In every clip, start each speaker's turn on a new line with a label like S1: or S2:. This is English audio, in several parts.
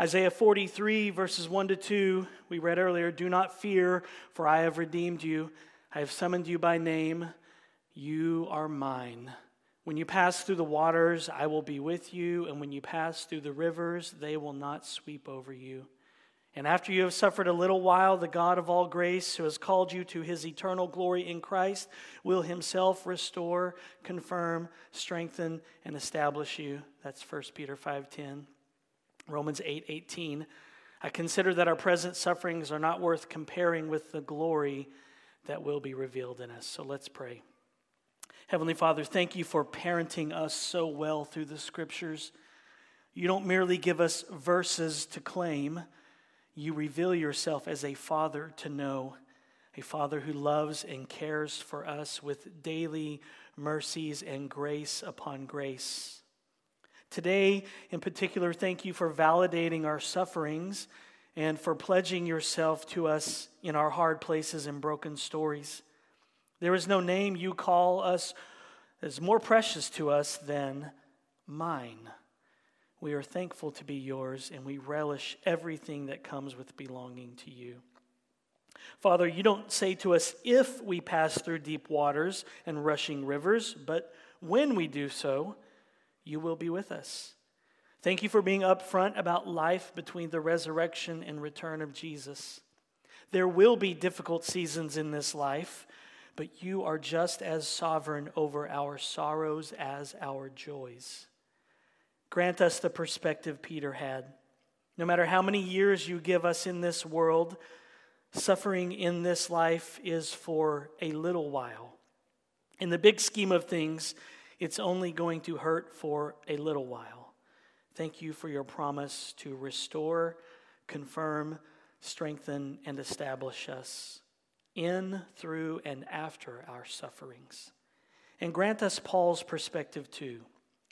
S1: Isaiah 43, verses 1 to 2, we read earlier Do not fear, for I have redeemed you. I have summoned you by name. You are mine. When you pass through the waters, I will be with you. And when you pass through the rivers, they will not sweep over you. And after you have suffered a little while, the God of all grace, who has called you to his eternal glory in Christ, will himself restore, confirm, strengthen, and establish you. That's 1 Peter 5:10. Romans 8 18. I consider that our present sufferings are not worth comparing with the glory that will be revealed in us. So let's pray. Heavenly Father, thank you for parenting us so well through the scriptures. You don't merely give us verses to claim, you reveal yourself as a father to know, a father who loves and cares for us with daily mercies and grace upon grace. Today, in particular, thank you for validating our sufferings and for pledging yourself to us in our hard places and broken stories. There is no name you call us that is more precious to us than mine. We are thankful to be yours, and we relish everything that comes with belonging to you. Father, you don't say to us if we pass through deep waters and rushing rivers, but when we do so, you will be with us. Thank you for being upfront about life between the resurrection and return of Jesus. There will be difficult seasons in this life, but you are just as sovereign over our sorrows as our joys. Grant us the perspective Peter had. No matter how many years you give us in this world, suffering in this life is for a little while. In the big scheme of things, it's only going to hurt for a little while. Thank you for your promise to restore, confirm, strengthen, and establish us in, through, and after our sufferings. And grant us Paul's perspective too,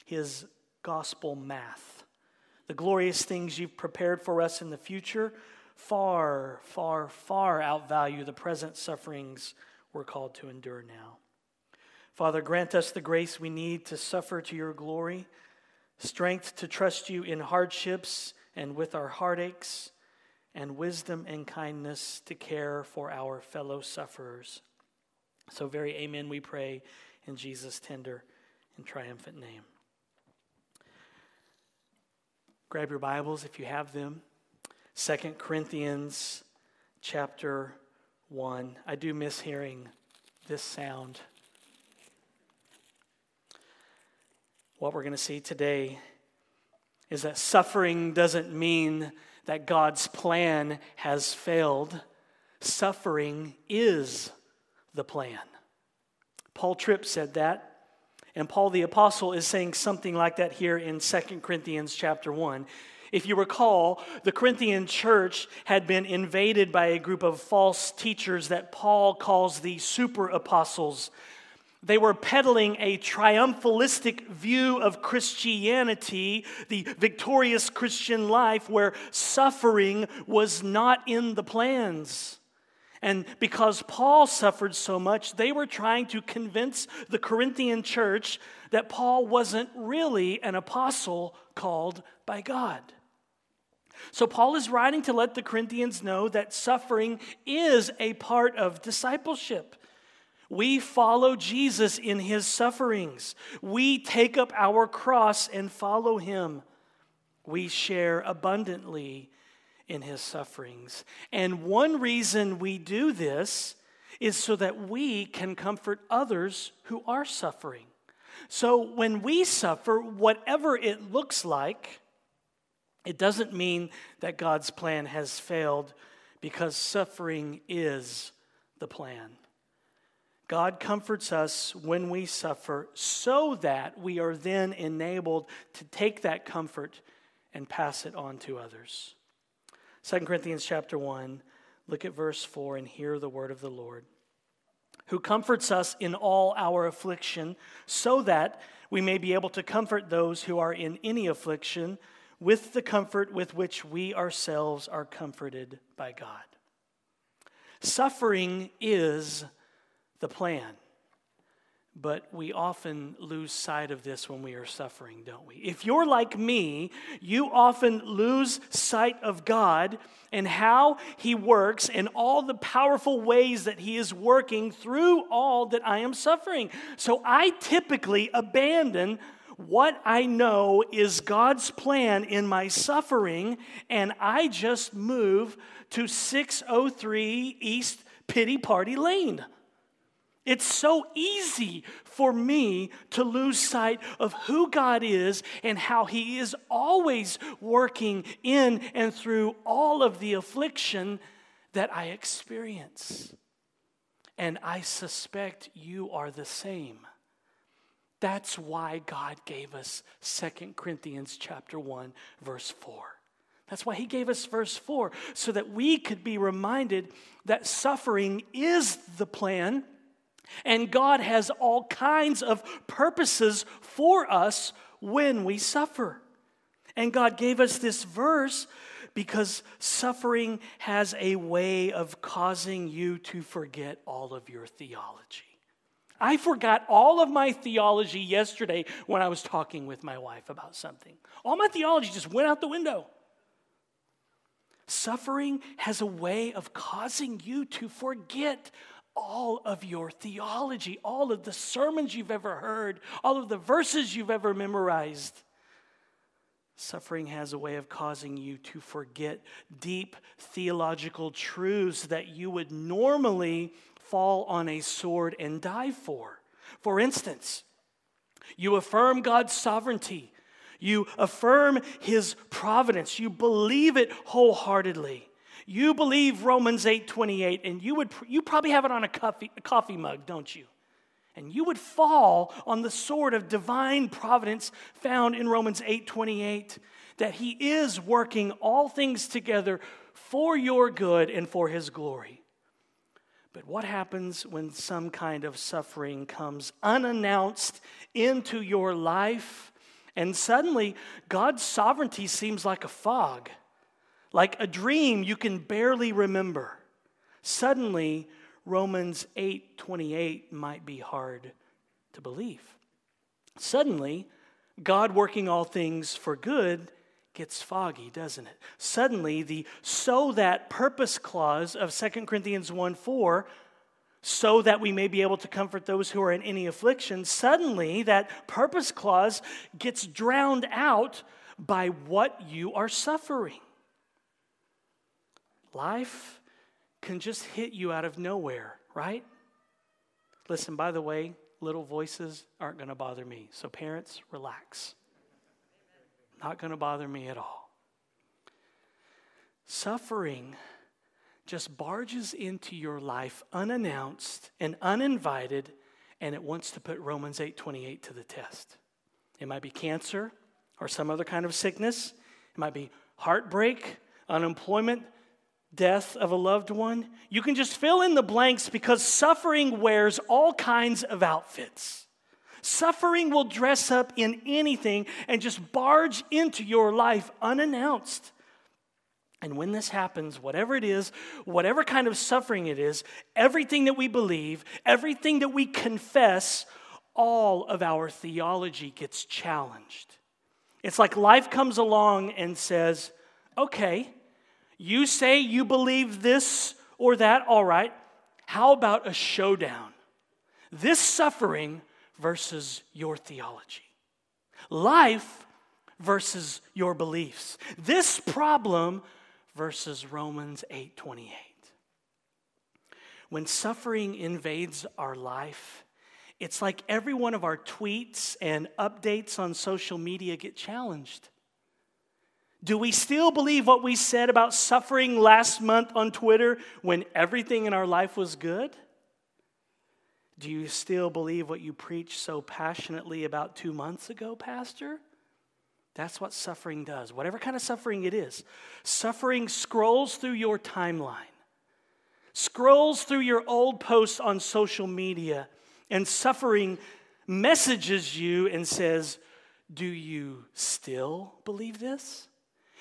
S1: his gospel math. The glorious things you've prepared for us in the future far, far, far outvalue the present sufferings we're called to endure now. Father, grant us the grace we need to suffer to your glory, strength to trust you in hardships and with our heartaches, and wisdom and kindness to care for our fellow sufferers. So, very amen, we pray in Jesus' tender and triumphant name. Grab your Bibles if you have them. Second Corinthians chapter 1. I do miss hearing this sound. What we're going to see today is that suffering doesn't mean that God's plan has failed. Suffering is the plan. Paul Tripp said that. And Paul the apostle is saying something like that here in 2 Corinthians chapter 1. If you recall, the Corinthian church had been invaded by a group of false teachers that Paul calls the super apostles. They were peddling a triumphalistic view of Christianity, the victorious Christian life, where suffering was not in the plans. And because Paul suffered so much, they were trying to convince the Corinthian church that Paul wasn't really an apostle called by God. So, Paul is writing to let the Corinthians know that suffering is a part of discipleship. We follow Jesus in his sufferings. We take up our cross and follow him. We share abundantly in his sufferings. And one reason we do this is so that we can comfort others who are suffering. So when we suffer, whatever it looks like, it doesn't mean that God's plan has failed because suffering is the plan. God comforts us when we suffer so that we are then enabled to take that comfort and pass it on to others. 2 Corinthians chapter 1, look at verse 4 and hear the word of the Lord. Who comforts us in all our affliction, so that we may be able to comfort those who are in any affliction with the comfort with which we ourselves are comforted by God. Suffering is the plan. But we often lose sight of this when we are suffering, don't we? If you're like me, you often lose sight of God and how He works and all the powerful ways that He is working through all that I am suffering. So I typically abandon what I know is God's plan in my suffering, and I just move to 603 East Pity Party Lane. It's so easy for me to lose sight of who God is and how He is always working in and through all of the affliction that I experience. And I suspect you are the same. That's why God gave us Second Corinthians chapter 1 verse 4. That's why he gave us verse 4 so that we could be reminded that suffering is the plan and God has all kinds of purposes for us when we suffer. And God gave us this verse because suffering has a way of causing you to forget all of your theology. I forgot all of my theology yesterday when I was talking with my wife about something. All my theology just went out the window. Suffering has a way of causing you to forget all of your theology, all of the sermons you've ever heard, all of the verses you've ever memorized. Suffering has a way of causing you to forget deep theological truths that you would normally fall on a sword and die for. For instance, you affirm God's sovereignty, you affirm His providence, you believe it wholeheartedly. You believe Romans 8:28 and you would you probably have it on a coffee, a coffee mug, don't you? And you would fall on the sword of divine providence found in Romans 8:28 that he is working all things together for your good and for his glory. But what happens when some kind of suffering comes unannounced into your life and suddenly God's sovereignty seems like a fog? Like a dream you can barely remember. Suddenly, Romans 8:28 might be hard to believe. Suddenly, God working all things for good gets foggy, doesn't it? Suddenly, the so that purpose clause of 2 Corinthians 1 4, so that we may be able to comfort those who are in any affliction, suddenly that purpose clause gets drowned out by what you are suffering. Life can just hit you out of nowhere, right? Listen, by the way, little voices aren't going to bother me. So, parents, relax. Not going to bother me at all. Suffering just barges into your life unannounced and uninvited, and it wants to put Romans 8:28 to the test. It might be cancer or some other kind of sickness. It might be heartbreak, unemployment, death of a loved one. You can just fill in the blanks because suffering wears all kinds of outfits. Suffering will dress up in anything and just barge into your life unannounced. And when this happens, whatever it is, whatever kind of suffering it is, everything that we believe, everything that we confess, all of our theology gets challenged. It's like life comes along and says, okay, you say you believe this or that, all right. How about a showdown? This suffering versus your theology. Life versus your beliefs. This problem versus Romans 8:28. When suffering invades our life, it's like every one of our tweets and updates on social media get challenged. Do we still believe what we said about suffering last month on Twitter when everything in our life was good? Do you still believe what you preached so passionately about two months ago, Pastor? That's what suffering does, whatever kind of suffering it is. Suffering scrolls through your timeline, scrolls through your old posts on social media, and suffering messages you and says, Do you still believe this?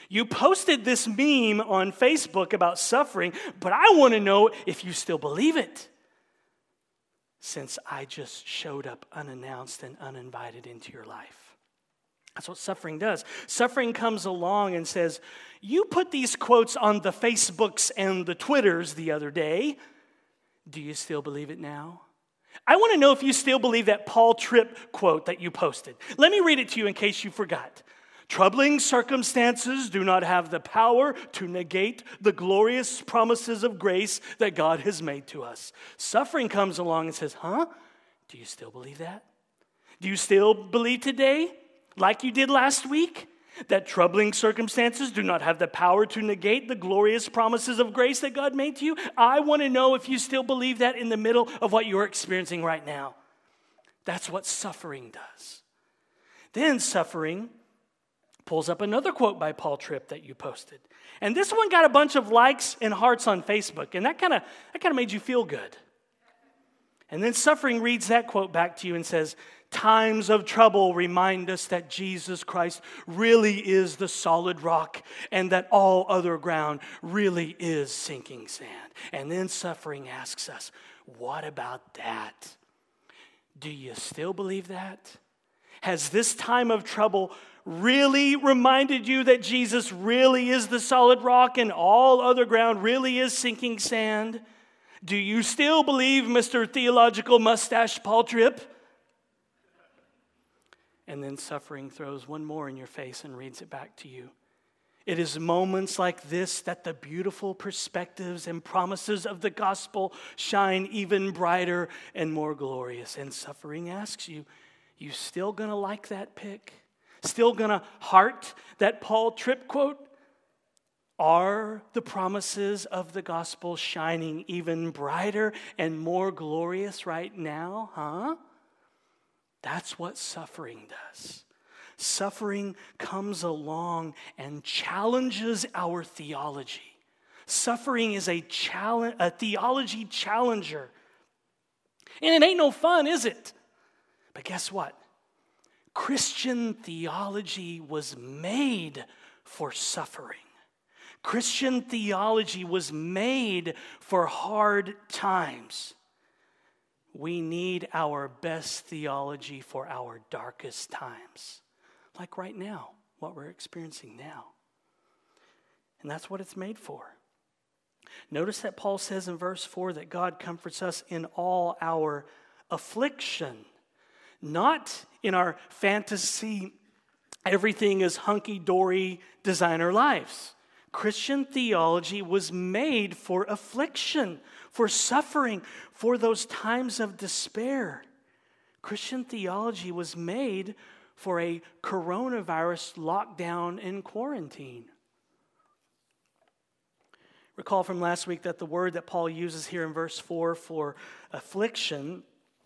S1: You posted this meme on Facebook about suffering, but I want to know if you still believe it. since I just showed up unannounced and uninvited into your life. That's what suffering does. Suffering comes along and says, You put these quotes on the Facebooks and the Twitters the other day. Do you still believe it now? I want to know if you still believe that Paul Tripp quote that you posted. Let me read it to you in case you forgot. Troubling circumstances do not have the power to negate the glorious promises of grace that God has made to us. Suffering comes along and says, Huh? Do you still believe that? Do you still believe today, like you did last week, that troubling circumstances do not have the power to negate the glorious promises of grace that God made to you? I want to know if you still believe that in the middle of what you're experiencing right now. That's what suffering does. Then suffering pulls up another quote by Paul Tripp that you posted. And this one got a bunch of likes and hearts on Facebook, and that kind of that kind of made you feel good. And then suffering reads that quote back to you and says, Times of trouble remind us that Jesus Christ really is the solid rock and that all other ground really is sinking sand. And then suffering asks us, What about that? Do you still believe that? Has this time of trouble really reminded you that Jesus really is the solid rock and all other ground really is sinking sand? Do you still believe Mr. Theological Mustache Paul Tripp? And then suffering throws one more in your face and reads it back to you. It is moments like this that the beautiful perspectives and promises of the gospel shine even brighter and more glorious. And suffering asks you, you still gonna like that pic? Still gonna heart that Paul Tripp quote? Are the promises of the gospel shining even brighter and more glorious right now? Huh? That's what suffering does. Suffering comes along and challenges our theology. Suffering is a, challenge, a theology challenger. And it ain't no fun, is it? But guess what? Christian theology was made for suffering. Christian theology was made for hard times. We need our best theology for our darkest times, like right now, what we're experiencing now. And that's what it's made for. Notice that Paul says in verse 4 that God comforts us in all our affliction, not in our fantasy, everything is hunky dory designer lives. Christian theology was made for affliction, for suffering, for those times of despair. Christian theology was made for a coronavirus lockdown and quarantine. Recall from last week that the word that Paul uses here in verse 4 for affliction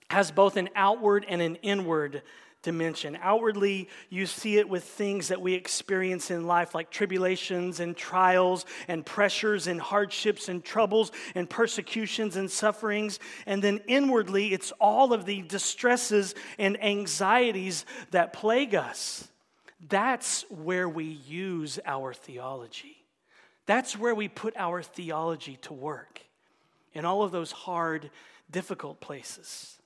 S1: has both an outward and an inward dimension. Outwardly, you see it with things that we experience in life, like tribulations and trials and pressures and hardships and troubles and persecutions and sufferings. And then inwardly, it's all of the distresses and anxieties that plague us. That's where we use our theology. That's where we put our theology to work in all of those hard, difficult places.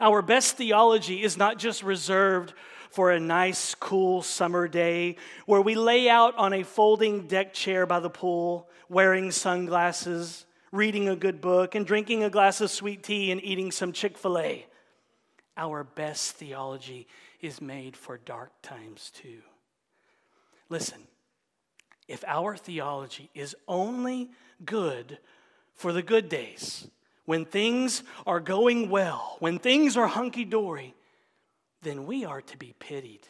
S1: Our best theology is not just reserved for a nice, cool summer day where we lay out on a folding deck chair by the pool, wearing sunglasses, reading a good book, and drinking a glass of sweet tea and eating some Chick fil A. Our best theology is made for dark times too. Listen, if our theology is only good for the good days, when things are going well, when things are hunky dory, then we are to be pitied.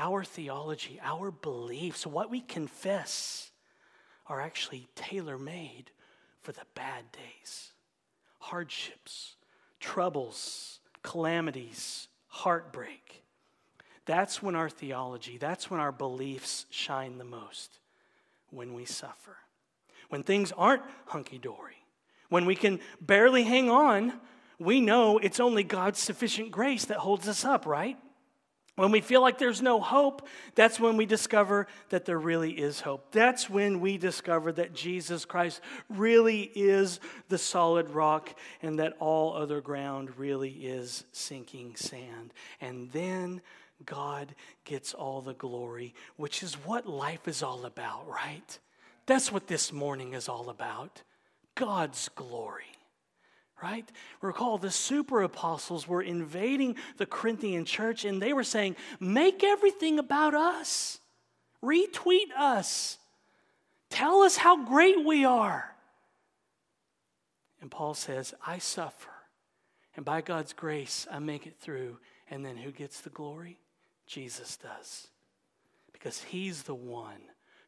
S1: Our theology, our beliefs, what we confess are actually tailor made for the bad days, hardships, troubles, calamities, heartbreak. That's when our theology, that's when our beliefs shine the most, when we suffer. When things aren't hunky dory, when we can barely hang on, we know it's only God's sufficient grace that holds us up, right? When we feel like there's no hope, that's when we discover that there really is hope. That's when we discover that Jesus Christ really is the solid rock and that all other ground really is sinking sand. And then God gets all the glory, which is what life is all about, right? That's what this morning is all about God's glory right? Recall the super apostles were invading the Corinthian church and they were saying, Make everything about us, retweet us, tell us how great we are. And Paul says, I suffer, and by God's grace, I make it through. And then who gets the glory? Jesus does. Because he's the one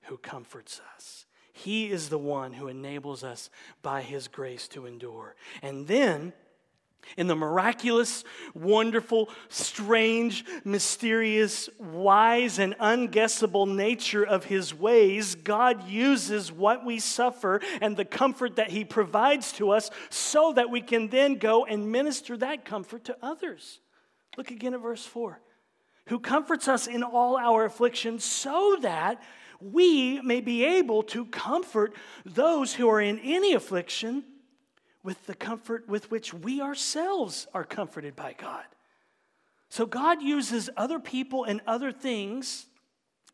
S1: who comforts us. He is the one who enables us by His grace to endure. And then, in the miraculous, wonderful, strange, mysterious, wise, and unguessable nature of His ways, God uses what we suffer and the comfort that He provides to us so that we can then go and minister that comfort to others. Look again at verse 4 who comforts us in all our afflictions so that we may be able to comfort those who are in any affliction with the comfort with which we ourselves are comforted by God. So God uses other people and other things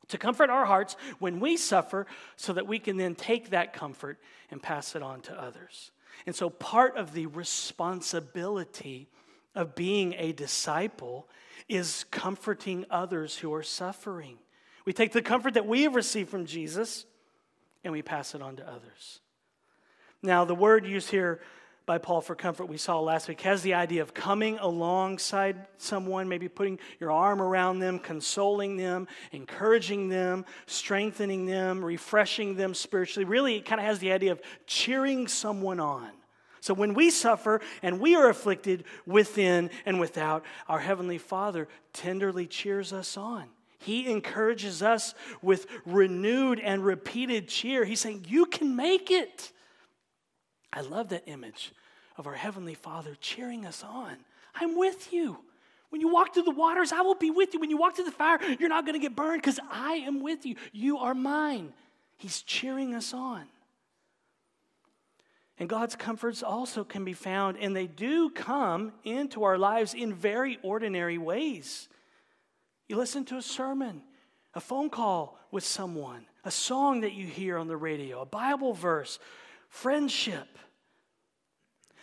S1: to comfort our hearts when we suffer so that we can then take that comfort and pass it on to others. And so part of the responsibility of being a disciple is comforting others who are suffering. We take the comfort that we have received from Jesus and we pass it on to others. Now, the word used here by Paul for comfort we saw last week has the idea of coming alongside someone, maybe putting your arm around them, consoling them, encouraging them, strengthening them, refreshing them spiritually. Really, it kind of has the idea of cheering someone on. So when we suffer and we are afflicted within and without, our Heavenly Father tenderly cheers us on. He encourages us with renewed and repeated cheer. He's saying, You can make it. I love that image of our Heavenly Father cheering us on. I'm with you. When you walk through the waters, I will be with you. When you walk through the fire, you're not going to get burned because I am with you. You are mine. He's cheering us on. And God's comforts also can be found, and they do come into our lives in very ordinary ways. You listen to a sermon, a phone call with someone, a song that you hear on the radio, a Bible verse, friendship.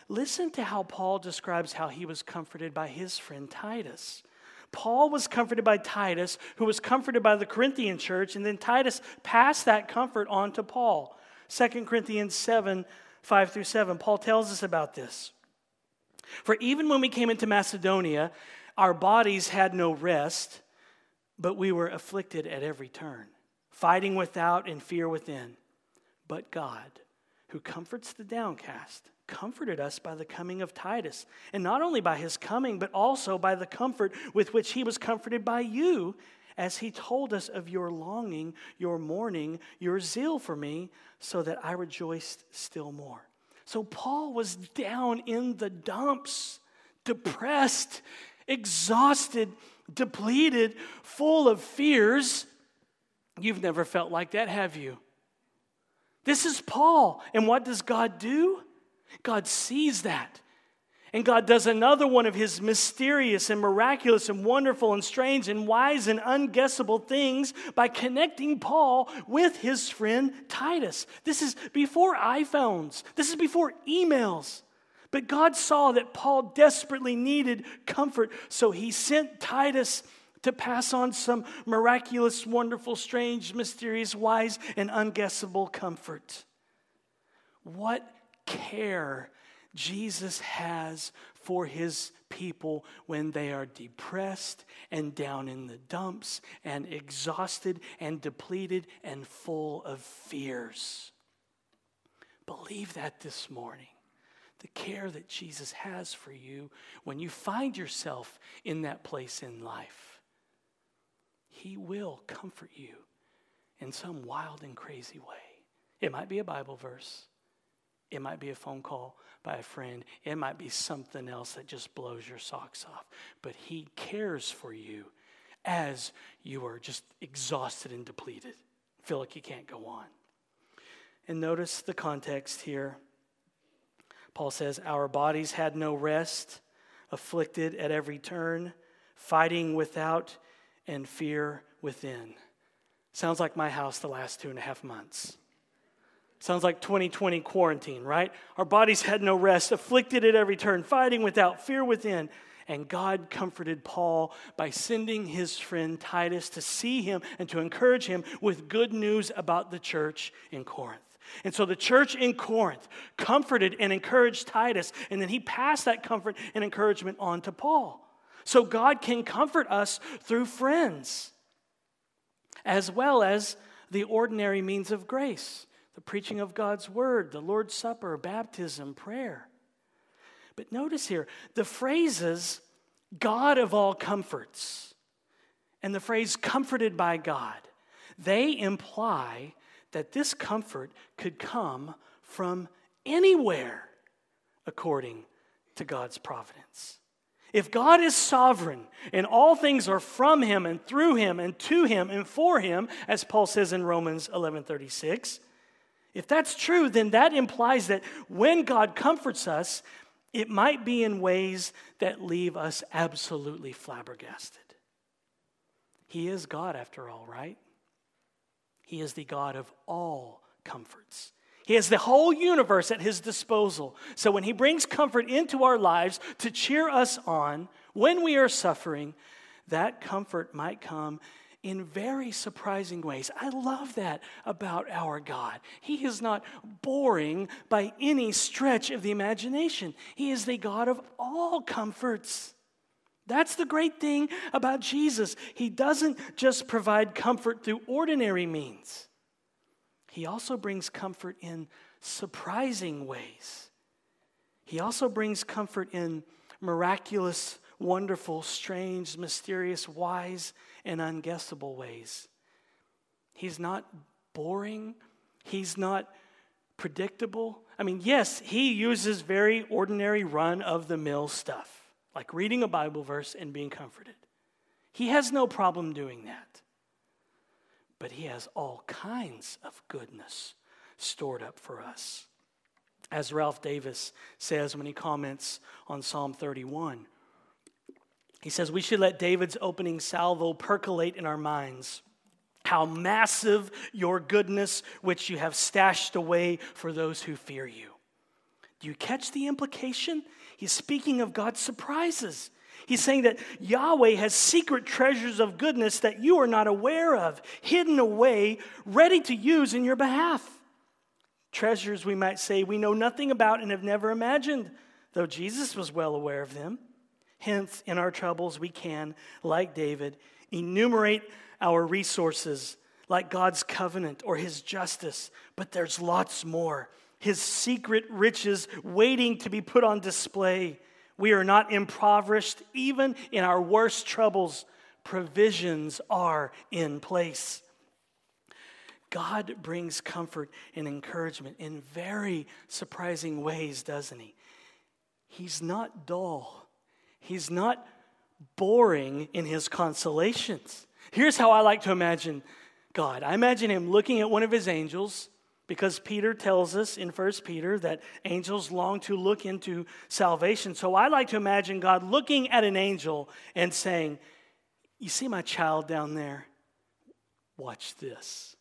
S1: Listen to how Paul describes how he was comforted by his friend Titus. Paul was comforted by Titus, who was comforted by the Corinthian church, and then Titus passed that comfort on to Paul. 2 Corinthians 7 5 through 7, Paul tells us about this. For even when we came into Macedonia, our bodies had no rest but we were afflicted at every turn, fighting without and fear within. But God, who comforts the downcast, comforted us by the coming of Titus, and not only by his coming, but also by the comfort with which he was comforted by you, as he told us of your longing, your mourning, your zeal for me, so that I rejoiced still more. So Paul was down in the dumps, depressed, exhausted depleted, full of fears. You've never felt like that, have you? This is Paul. And what does God do? God sees that. And God does another one of his mysterious and miraculous and wonderful and strange and wise and unguessable things by connecting Paul with his friend Titus. This is before iPhones, this is before emails. But God saw that Paul desperately needed comfort, so he sent Titus to pass on some miraculous, wonderful, strange, mysterious, wise, and unguessable comfort. What care Jesus has for his people when they are depressed and down in the dumps and exhausted and depleted and full of fears. Believe that this morning the care that Jesus has for you when you find yourself in that place in life. He will comfort you in some wild and crazy way. It might be a Bible verse, it might be a phone call by a friend, it might be something else that just blows your socks off. But He cares for you as you are just exhausted and depleted, feel like you can't go on. And notice the context here. Paul says, Our bodies had no rest, afflicted at every turn, fighting without and fear within. Sounds like my house the last two and a half months. Sounds like 2020 quarantine, right? Our bodies had no rest, afflicted at every turn, fighting without fear within. And God comforted Paul by sending his friend Titus to see him and to encourage him with good news about the church in Corinth. And so the church in Corinth comforted and encouraged Titus, and then he passed that comfort and encouragement on to Paul. So God can comfort us through friends, as well as the ordinary means of grace the preaching of God's word, the Lord's Supper, baptism, prayer. But notice here the phrases God of all comforts and the phrase comforted by God, they imply that this comfort could come from anywhere according to God's providence. If God is sovereign and all things are from him and through him and to him and for him, as Paul says in Romans 11:36, if that's true, then that implies that when God comforts us, it might be in ways that leave us absolutely flabbergasted. He is God, after all, right? He is the God of all comforts. He has the whole universe at his disposal. So when he brings comfort into our lives to cheer us on when we are suffering, that comfort might come in very surprising ways. I love that about our God. He is not boring by any stretch of the imagination, He is the God of all comforts. That's the great thing about Jesus. He doesn't just provide comfort through ordinary means, He also brings comfort in surprising ways. He also brings comfort in miraculous, wonderful, strange, mysterious, wise, and unguessable ways. He's not boring. He's not predictable. I mean, yes, he uses very ordinary run of the mill stuff like reading a Bible verse and being comforted. He has no problem doing that. But he has all kinds of goodness stored up for us. As Ralph Davis says when he comments on Psalm 31, he says, We should let David's opening salvo percolate in our minds. How massive your goodness, which you have stashed away for those who fear you. Do you catch the implication? He's speaking of God's surprises. He's saying that Yahweh has secret treasures of goodness that you are not aware of, hidden away, ready to use in your behalf. Treasures, we might say, we know nothing about and have never imagined, though Jesus was well aware of them. Hence, in our troubles, we can, like David, enumerate our resources like God's covenant or his justice, but there's lots more his secret riches waiting to be put on display. We are not impoverished, even in our worst troubles, provisions are in place. God brings comfort and encouragement in very surprising ways, doesn't He? He's not dull, He's not boring in His consolations. Here's how I like to imagine God I imagine Him looking at one of His angels because Peter tells us in 1 Peter that angels long to look into salvation. So I like to imagine God looking at an angel and saying, You see my child down there? Watch this.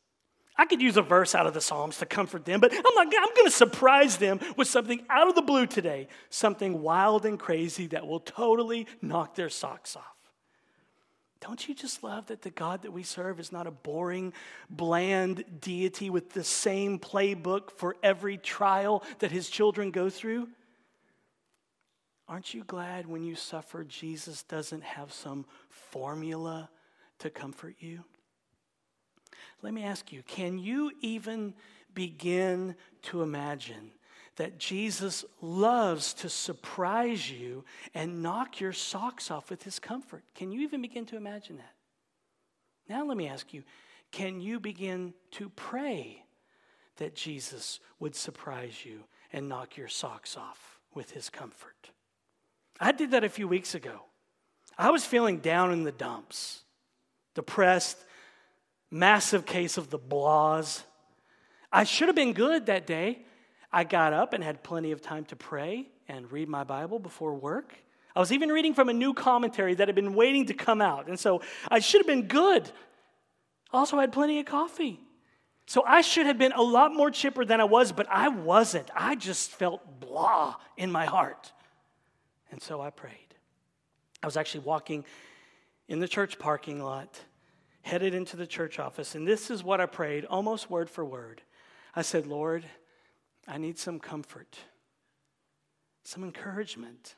S1: I could use a verse out of the Psalms to comfort them, but I'm like, I'm going to surprise them with something out of the blue today, something wild and crazy that will totally knock their socks off. Don't you just love that the God that we serve is not a boring, bland deity with the same playbook for every trial that his children go through? Aren't you glad when you suffer, Jesus doesn't have some formula to comfort you? Let me ask you can you even begin to imagine that Jesus loves to surprise you and knock your socks off with his comfort. Can you even begin to imagine that? Now, let me ask you can you begin to pray that Jesus would surprise you and knock your socks off with his comfort? I did that a few weeks ago. I was feeling down in the dumps. depressed, massive case of the blahs. I should have been good that day. I got up and had plenty of time to pray and read my Bible before work. I was even reading from a new commentary that had been waiting to come out. And so I should have been good. Also, I had plenty of coffee. So I should have been a lot more chipper than I was, but I wasn't. I just felt blah in my heart. And so I prayed. I was actually walking in the church parking lot, headed into the church office, and this is what I prayed, almost word for word. I said, Lord, I need some comfort, some encouragement.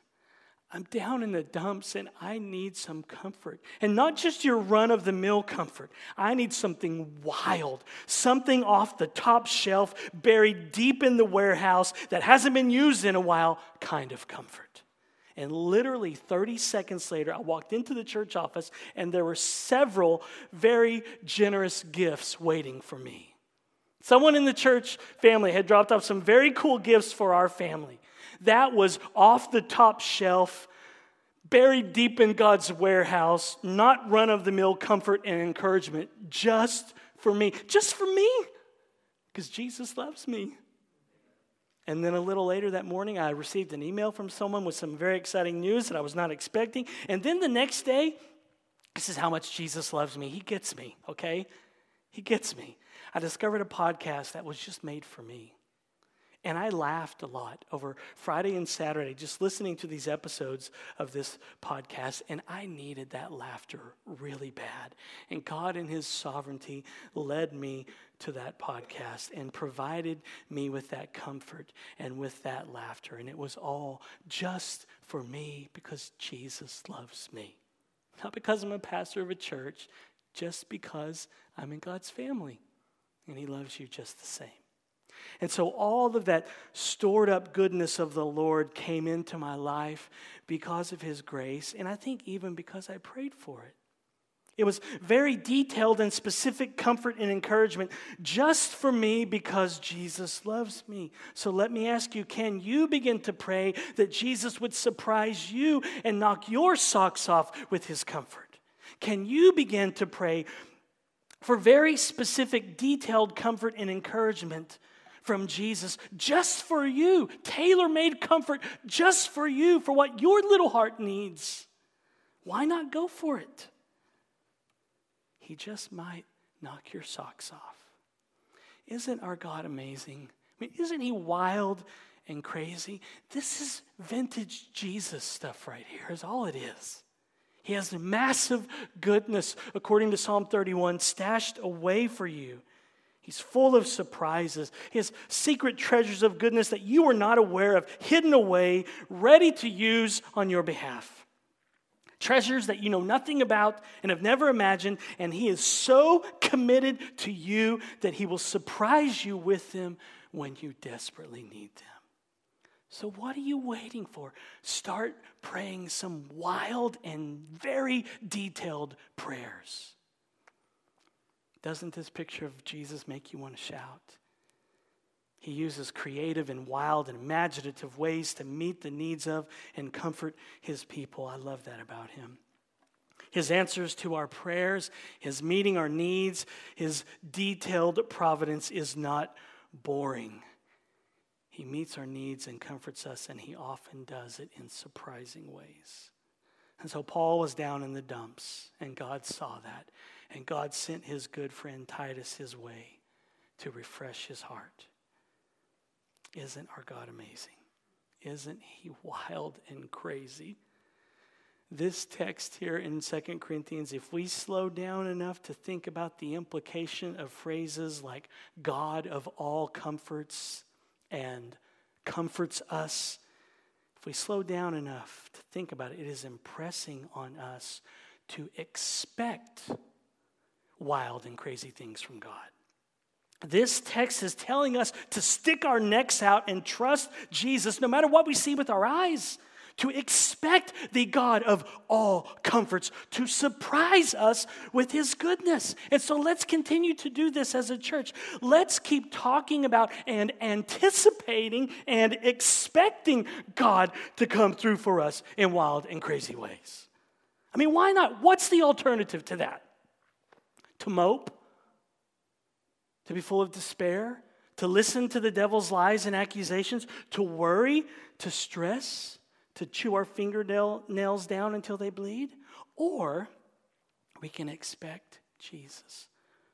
S1: I'm down in the dumps and I need some comfort. And not just your run of the mill comfort. I need something wild, something off the top shelf, buried deep in the warehouse that hasn't been used in a while kind of comfort. And literally 30 seconds later, I walked into the church office and there were several very generous gifts waiting for me. Someone in the church family had dropped off some very cool gifts for our family. That was off the top shelf, buried deep in God's warehouse, not run of the mill comfort and encouragement, just for me. Just for me, because Jesus loves me. And then a little later that morning, I received an email from someone with some very exciting news that I was not expecting. And then the next day, this is how much Jesus loves me. He gets me, okay? He gets me. I discovered a podcast that was just made for me. And I laughed a lot over Friday and Saturday just listening to these episodes of this podcast. And I needed that laughter really bad. And God, in His sovereignty, led me to that podcast and provided me with that comfort and with that laughter. And it was all just for me because Jesus loves me. Not because I'm a pastor of a church, just because I'm in God's family. And He loves you just the same. And so all of that stored up goodness of the Lord came into my life because of His grace, and I think even because I prayed for it. It was very detailed and specific comfort and encouragement just for me because Jesus loves me. So let me ask you can you begin to pray that Jesus would surprise you and knock your socks off with his comfort? Can you begin to pray for very specific, detailed comfort and encouragement from Jesus just for you, tailor made comfort just for you, for what your little heart needs. Why not go for it? He just might knock your socks off. Isn't our God amazing? I mean, isn't He wild and crazy? This is vintage Jesus stuff right here, is all it is. He has massive goodness, according to Psalm 31, stashed away for you. He's full of surprises. He has secret treasures of goodness that you are not aware of, hidden away, ready to use on your behalf. Treasures that you know nothing about and have never imagined, and He is so committed to you that He will surprise you with them when you desperately need them. So, what are you waiting for? Start praying some wild and very detailed prayers. Doesn't this picture of Jesus make you want to shout? He uses creative and wild and imaginative ways to meet the needs of and comfort his people. I love that about him. His answers to our prayers, his meeting our needs, his detailed providence is not boring. He meets our needs and comforts us, and he often does it in surprising ways. And so Paul was down in the dumps, and God saw that. And God sent his good friend Titus his way to refresh his heart. Isn't our God amazing? Isn't he wild and crazy? This text here in 2 Corinthians, if we slow down enough to think about the implication of phrases like God of all comforts and comforts us, if we slow down enough to think about it, it is impressing on us to expect wild and crazy things from God. This text is telling us to stick our necks out and trust Jesus no matter what we see with our eyes, to expect the God of all comforts to surprise us with his goodness. And so let's continue to do this as a church. Let's keep talking about and anticipating and expecting God to come through for us in wild and crazy ways. I mean, why not? What's the alternative to that? To mope? To be full of despair? To listen to the devil's lies and accusations? To worry? To stress? To chew our fingernails down until they bleed? Or we can expect Jesus,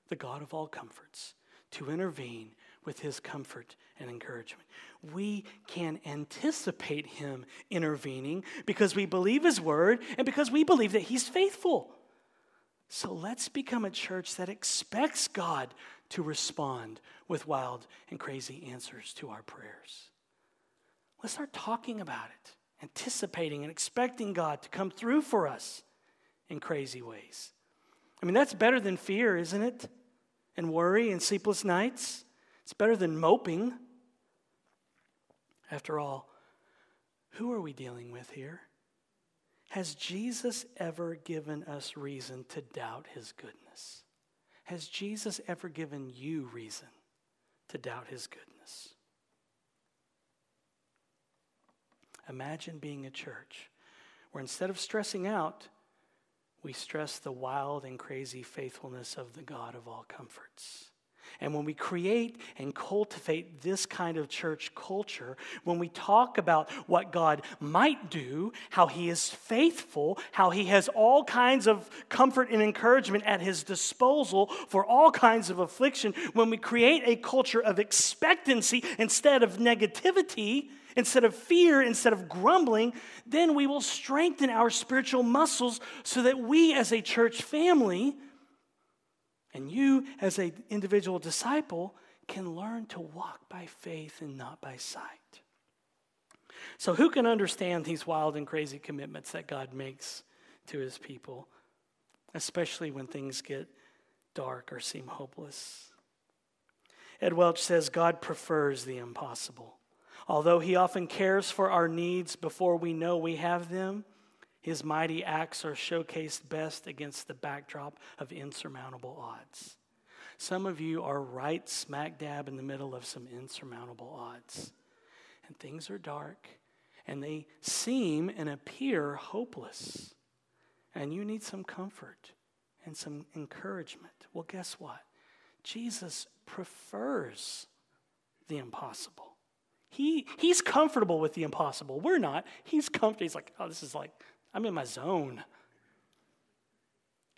S1: the God of all comforts, to intervene with his comfort and encouragement. We can anticipate him intervening because we believe his word and because we believe that he's faithful. So let's become a church that expects God to respond with wild and crazy answers to our prayers. Let's start talking about it, anticipating and expecting God to come through for us in crazy ways. I mean, that's better than fear, isn't it? And worry and sleepless nights. It's better than moping. After all, who are we dealing with here? Has Jesus ever given us reason to doubt his goodness? Has Jesus ever given you reason to doubt his goodness? Imagine being a church where instead of stressing out, we stress the wild and crazy faithfulness of the God of all comforts. And when we create and cultivate this kind of church culture, when we talk about what God might do, how He is faithful, how He has all kinds of comfort and encouragement at His disposal for all kinds of affliction, when we create a culture of expectancy instead of negativity, instead of fear, instead of grumbling, then we will strengthen our spiritual muscles so that we as a church family and you as an individual disciple can learn to walk by faith and not by sight. So, who can understand these wild and crazy commitments that God makes to his people, especially when things get dark or seem hopeless? Ed Welch says God prefers the impossible. Although he often cares for our needs before we know we have them, his mighty acts are showcased best against the backdrop of insurmountable odds. Some of you are right smack dab in the middle of some insurmountable odds. And things are dark, and they seem and appear hopeless. And you need some comfort and some encouragement. Well, guess what? Jesus prefers the impossible. He, he's comfortable with the impossible. We're not. He's comfortable. He's like, oh, this is like, I'm in my zone.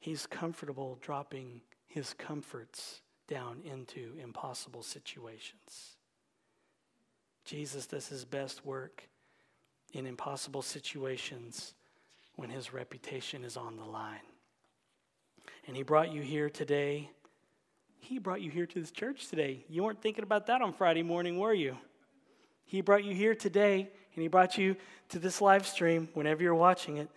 S1: He's comfortable dropping his comforts down into impossible situations. Jesus does his best work in impossible situations when his reputation is on the line. And he brought you here today. He brought you here to this church today. You weren't thinking about that on Friday morning, were you? He brought you here today, and He brought you to this live stream whenever you're watching it,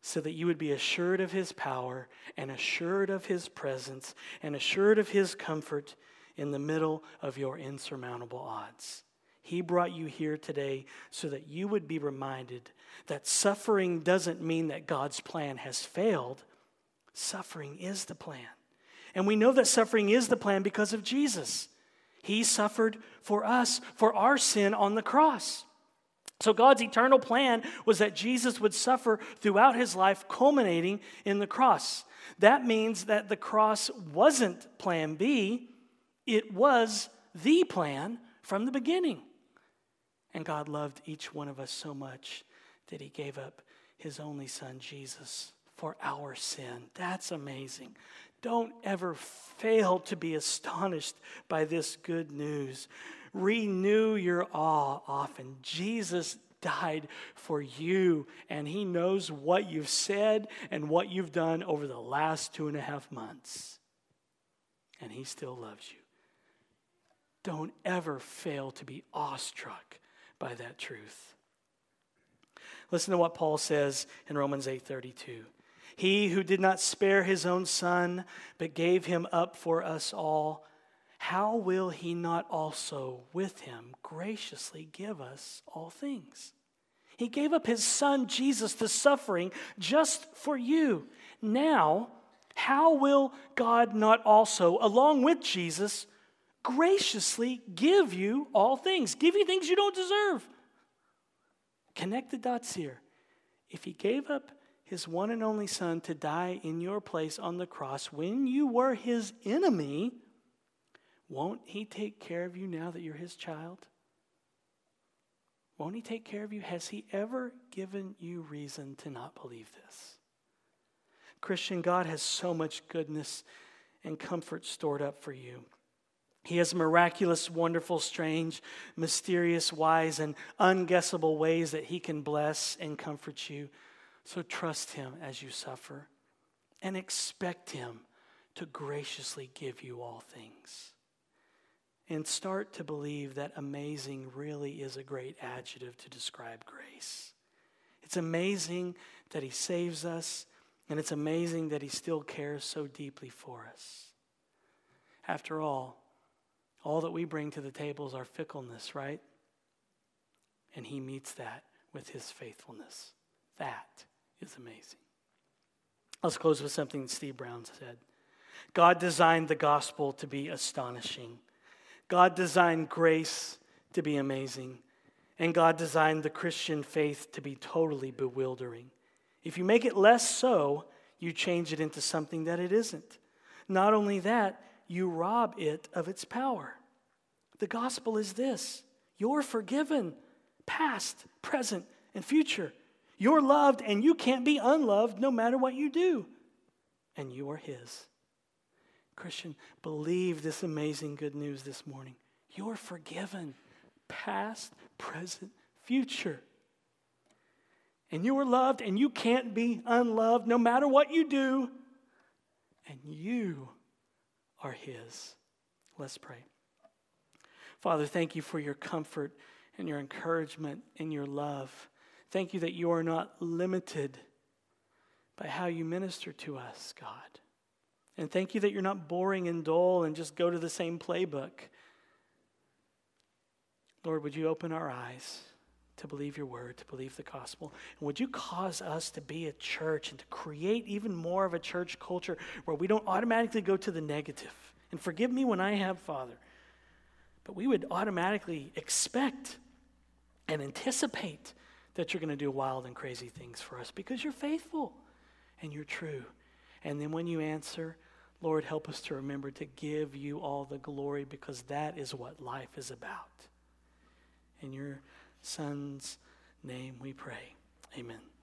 S1: so that you would be assured of His power and assured of His presence and assured of His comfort in the middle of your insurmountable odds. He brought you here today so that you would be reminded that suffering doesn't mean that God's plan has failed. Suffering is the plan. And we know that suffering is the plan because of Jesus. He suffered for us, for our sin on the cross. So, God's eternal plan was that Jesus would suffer throughout his life, culminating in the cross. That means that the cross wasn't plan B, it was the plan from the beginning. And God loved each one of us so much that he gave up his only son, Jesus, for our sin. That's amazing. Don't ever fail to be astonished by this good news. Renew your awe often. Jesus died for you, and He knows what you've said and what you've done over the last two and a half months. And He still loves you. Don't ever fail to be awestruck by that truth. Listen to what Paul says in Romans 8:32. He who did not spare his own son, but gave him up for us all, how will he not also with him graciously give us all things? He gave up his son Jesus to suffering just for you. Now, how will God not also, along with Jesus, graciously give you all things? Give you things you don't deserve. Connect the dots here. If he gave up his one and only Son to die in your place on the cross when you were his enemy, won't he take care of you now that you're his child? Won't he take care of you? Has he ever given you reason to not believe this? Christian, God has so much goodness and comfort stored up for you. He has miraculous, wonderful, strange, mysterious, wise, and unguessable ways that He can bless and comfort you. So trust Him as you suffer and expect Him to graciously give you all things. And start to believe that amazing really is a great adjective to describe grace. It's amazing that He saves us, and it's amazing that He still cares so deeply for us. After all, all that we bring to the table is our fickleness, right? And he meets that with his faithfulness. That is amazing. Let's close with something Steve Brown said. God designed the gospel to be astonishing. God designed grace to be amazing. And God designed the Christian faith to be totally bewildering. If you make it less so, you change it into something that it isn't. Not only that, you rob it of its power. The gospel is this you're forgiven, past, present, and future. You're loved, and you can't be unloved no matter what you do. And you are His. Christian, believe this amazing good news this morning. You're forgiven, past, present, future. And you are loved, and you can't be unloved no matter what you do. And you are His. Let's pray. Father, thank you for your comfort and your encouragement and your love. Thank you that you are not limited by how you minister to us, God. And thank you that you're not boring and dull and just go to the same playbook. Lord, would you open our eyes? to believe your word, to believe the gospel. And would you cause us to be a church and to create even more of a church culture where we don't automatically go to the negative? And forgive me when I have, Father, but we would automatically expect and anticipate that your going to do wild and crazy things for us because you're faithful and you're true. And then when you answer, Lord, help us to remember to give you all the glory because that is what life is about. In you're Son's name we pray. Amen.